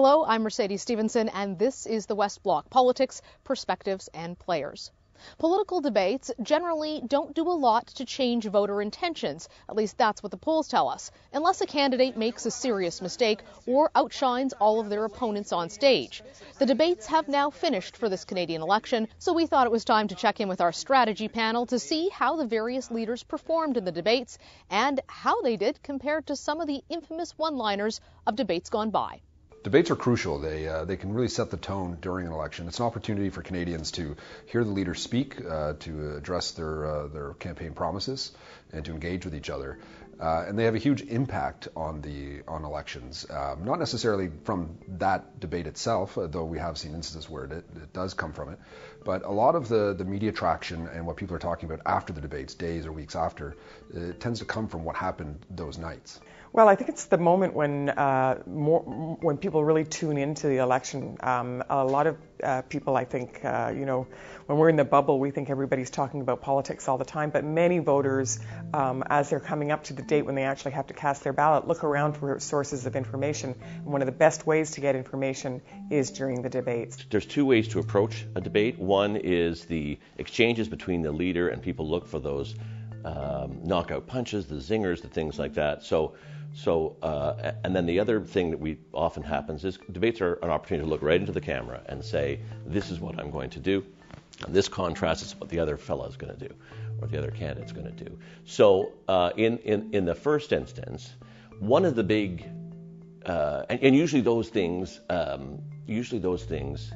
Hello, I'm Mercedes Stephenson, and this is the West Block Politics, Perspectives, and Players. Political debates generally don't do a lot to change voter intentions. At least that's what the polls tell us. Unless a candidate makes a serious mistake or outshines all of their opponents on stage. The debates have now finished for this Canadian election, so we thought it was time to check in with our strategy panel to see how the various leaders performed in the debates and how they did compared to some of the infamous one liners of debates gone by. Debates are crucial. They, uh, they can really set the tone during an election. It's an opportunity for Canadians to hear the leaders speak, uh, to address their, uh, their campaign promises, and to engage with each other. Uh, and they have a huge impact on the on elections. Um, not necessarily from that debate itself, uh, though we have seen instances where it, it, does come from it. But a lot of the, the media traction and what people are talking about after the debates, days or weeks after, it tends to come from what happened those nights. Well, I think it's the moment when uh, more, when people really tune into the election. Um, a lot of uh, people, I think, uh, you know, when we're in the bubble, we think everybody's talking about politics all the time. But many voters, um, as they're coming up to the date when they actually have to cast their ballot, look around for sources of information. And one of the best ways to get information is during the debates. There's two ways to approach a debate. One is the exchanges between the leader and people look for those um, knockout punches, the zingers, the things like that. So so, uh, and then the other thing that we often happens is debates are an opportunity to look right into the camera and say, this is what I'm going to do. And this contrasts what the other fellow is going to do or the other candidate's going to do. So, uh, in, in, in the first instance, one of the big, uh, and, and, usually those things, um, usually those things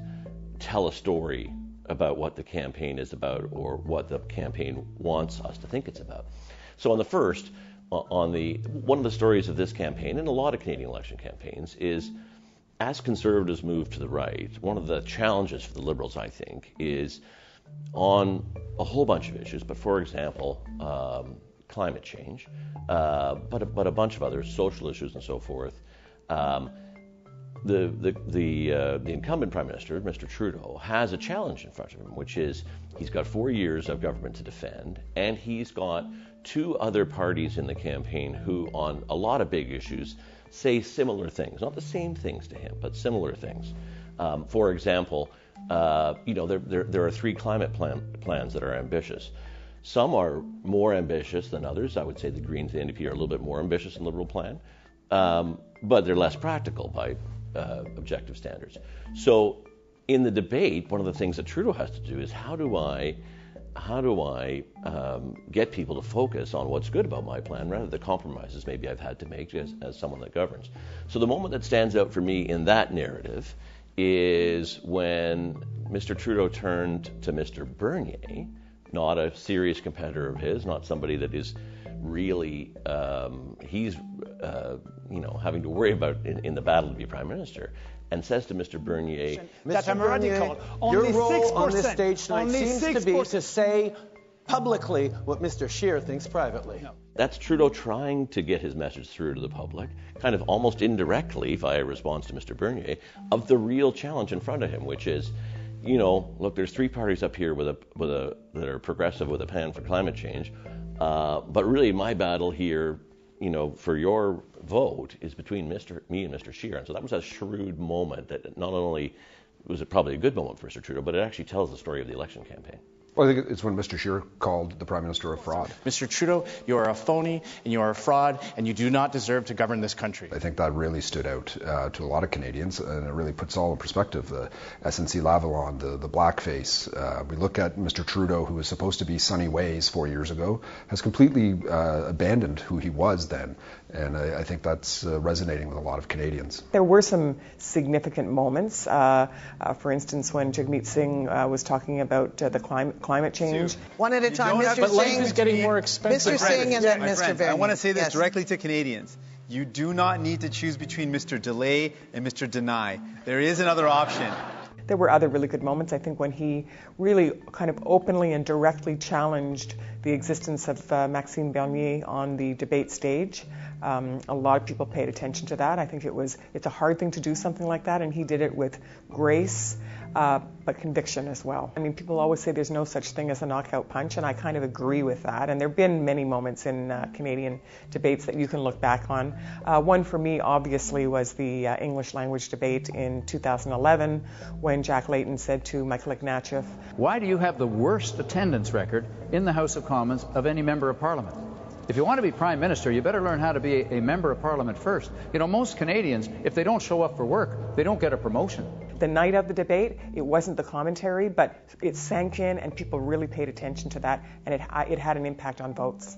tell a story about what the campaign is about or what the campaign wants us to think it's about. So, on the first, on the one of the stories of this campaign and a lot of Canadian election campaigns is as conservatives move to the right, one of the challenges for the Liberals, I think, is on a whole bunch of issues. But for example, um, climate change, uh, but but a bunch of other social issues and so forth. Um, the the the, uh, the incumbent prime minister, Mr. Trudeau, has a challenge in front of him, which is he's got four years of government to defend, and he's got two other parties in the campaign who, on a lot of big issues, say similar things. Not the same things to him, but similar things. Um, for example, uh, you know, there, there, there, are three climate plan, plans that are ambitious. Some are more ambitious than others. I would say the Greens and the NDP are a little bit more ambitious than the Liberal plan, um, but they're less practical by uh, objective standards. So, in the debate, one of the things that Trudeau has to do is how do I how do I um, get people to focus on what's good about my plan rather than the compromises maybe I've had to make as, as someone that governs? So the moment that stands out for me in that narrative is when Mr. Trudeau turned to Mr. Bernier, not a serious competitor of his, not somebody that is really um, he's uh, you know having to worry about in, in, the battle to be prime minister and says to Mr. Bernier, Mr. That Bernier, your role 6%, on this stage tonight seems 6%. to be to say publicly what Mr. Scheer thinks privately. No. That's Trudeau trying to get his message through to the public, kind of almost indirectly via response to Mr. Bernier, of the real challenge in front of him, which is, you know, look, there's three parties up here with a, with a, that are progressive with a plan for climate change, uh, but really my battle here you know, for your vote is between Mr. me and Mr. Scheer. And so that was a shrewd moment that not only was it probably a good moment for Mr. Trudeau, but it actually tells the story of the election campaign. Well, I think it's when Mr. Scheer called the Prime Minister a fraud. Mr. Trudeau, you are a phony and you are a fraud and you do not deserve to govern this country. I think that really stood out uh, to a lot of Canadians and it really puts all in perspective. The SNC Lavalin, the, the blackface. Uh, we look at Mr. Trudeau, who was supposed to be sunny ways four years ago, has completely uh, abandoned who he was then. And I, I think that's uh, resonating with a lot of Canadians. There were some significant moments. Uh, uh, for instance, when Jagmeet Singh was talking about the climate climate change. One at a time, Mr. But life is getting more expensive. Mr. Singh and then Mr. Van. I want to say this yes. directly to Canadians. You do not need to choose between Mr. Delay and Mr. Deny. There is another option. There were other really good moments, I think, when he really kind of openly and directly challenged the existence of uh, Maxime Bernier on the debate stage. Um, a lot of people paid attention to that. I think it was it's a hard thing to do something like that, and he did it with grace uh, but conviction as well. I mean, people always say there's no such thing as a knockout punch, and I kind of agree with that. And there have been many moments in uh, Canadian debates that you can look back on. Uh, one for me, obviously, was the uh, English language debate in 2011 when Jack Layton said to Michael Ignatieff, Why do you have the worst attendance record in the House of Commons of any member of Parliament? If you want to be Prime Minister, you better learn how to be a, member of Parliament first. You know, most Canadians, if they don't show up for work, they don't get a promotion. The night of the debate, it wasn't the commentary, but it sank in and people really paid attention to that, and it, it had an impact on votes.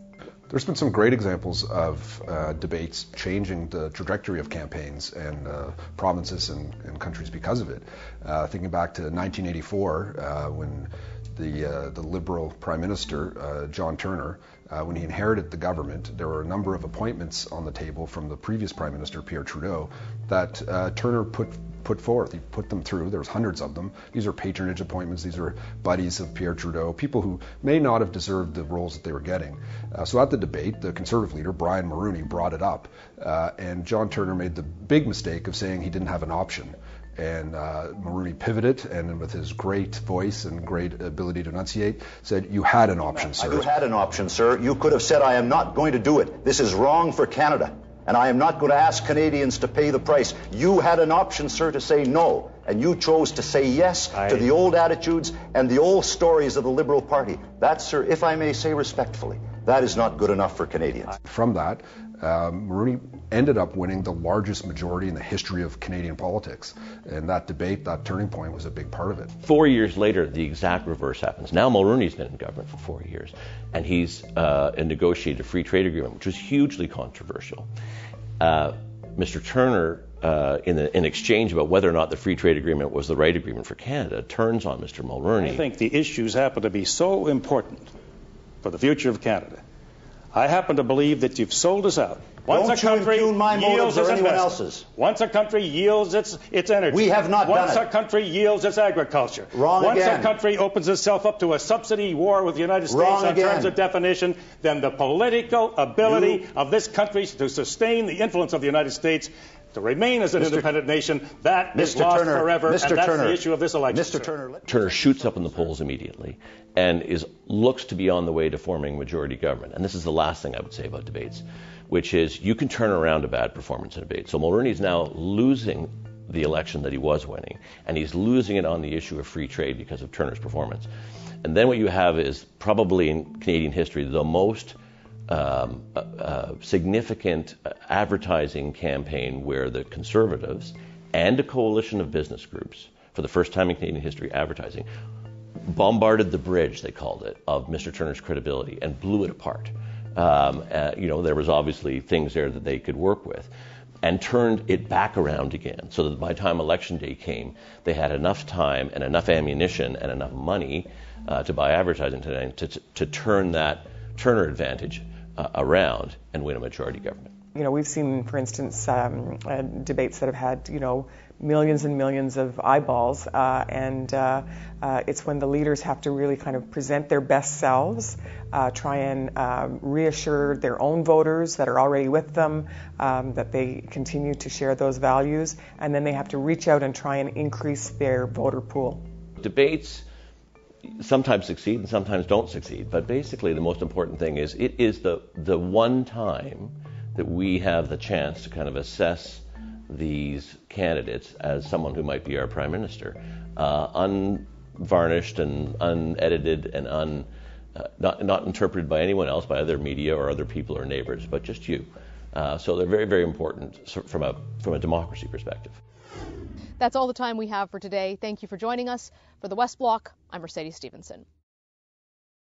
There's been some great examples of uh, debates changing the trajectory of campaigns and uh, provinces and, and, countries because of it. Uh, thinking back to 1984, uh, when the, uh, the Liberal Prime Minister, uh, John Turner, uh, when he inherited the government, there were a number of appointments on the table from the previous Prime Minister, Pierre Trudeau, that uh, Turner put put forth. He put them through. There was hundreds of them. These are patronage appointments. These are buddies of Pierre Trudeau, people who may not have deserved the roles that they were getting. Uh, so at the debate, the Conservative leader, Brian Mulroney, brought it up, uh, and John Turner made the big mistake of saying he didn't have an option. And uh, Mulroney pivoted and, with his great voice and great ability to enunciate, said, You had an option, sir. You had an option, sir. You could have said, I am not going to do it. This is wrong for Canada. And I am not going to ask Canadians to pay the price. You had an option, sir, to say no. And you chose to say yes I... to the old attitudes and the old stories of the Liberal Party. That, sir, if I may say respectfully, that is not good enough for Canadians. From that, um, Mulroney ended up winning the largest majority in the history of Canadian politics. And that debate, that turning point, was a big part of it. Four years later, the exact reverse happens. Now Mulroney's been in government for four years, and he's uh, negotiated a free trade agreement, which was hugely controversial. Uh, Mr. Turner, uh, in, the, in, exchange about whether or not the free trade agreement was the right agreement for Canada, turns on Mr. Mulroney. I think the issues happen to be so important for the future of Canada I happen to believe that you've sold us out. Once Don't a country you my yields its anyone else's. Once a country yields its its energy. We have not Once done a country yields its agriculture. Wrong Once again. a country opens itself up to a subsidy war with the United States Wrong on again. terms of definition, then the political ability you... of this country to sustain the influence of the United States to remain as an Mr. independent nation, that Mr. is lost Turner, forever, Mr. and that's Turner, the issue of this election. Mr. Turner, Turner shoots up in the polls immediately and is looks to be on the way to forming majority government. And this is the last thing I would say about debates, which is you can turn around a bad performance in a debate. So Mulroney is now losing the election that he was winning, and he's losing it on the issue of free trade because of Turner's performance. And then what you have is probably in Canadian history the most um, uh, uh, significant advertising campaign where the Conservatives and a coalition of business groups, for the first time in Canadian history, advertising, bombarded the bridge, they called it, of Mr. Turner's credibility and blew it apart. Um, uh, you know, there was obviously things there that they could work with and turned it back around again so that by the time election day came, they had enough time and enough ammunition and enough money uh, to buy advertising to, to, to turn that Turner advantage uh, around and win a majority government. You know, we've seen, for instance, um, uh, debates that have had, you know, millions and millions of eyeballs, uh, and uh, uh, it's when the leaders have to really kind of present their best selves, uh, try and um, reassure their own voters that are already with them um, that they continue to share those values, and then they have to reach out and try and increase their voter pool. Debates sometimes succeed and sometimes don't succeed. But basically, the most important thing is it is the the one time that we have the chance to kind of assess these candidates as someone who might be our prime minister, uh, unvarnished and unedited and un, uh, not not interpreted by anyone else, by other media or other people or neighbors, but just you. Uh, so they're very very important from a from a democracy perspective. That's all the time we have for today. Thank you for joining us. For the West Block, I'm Mercedes Stephenson.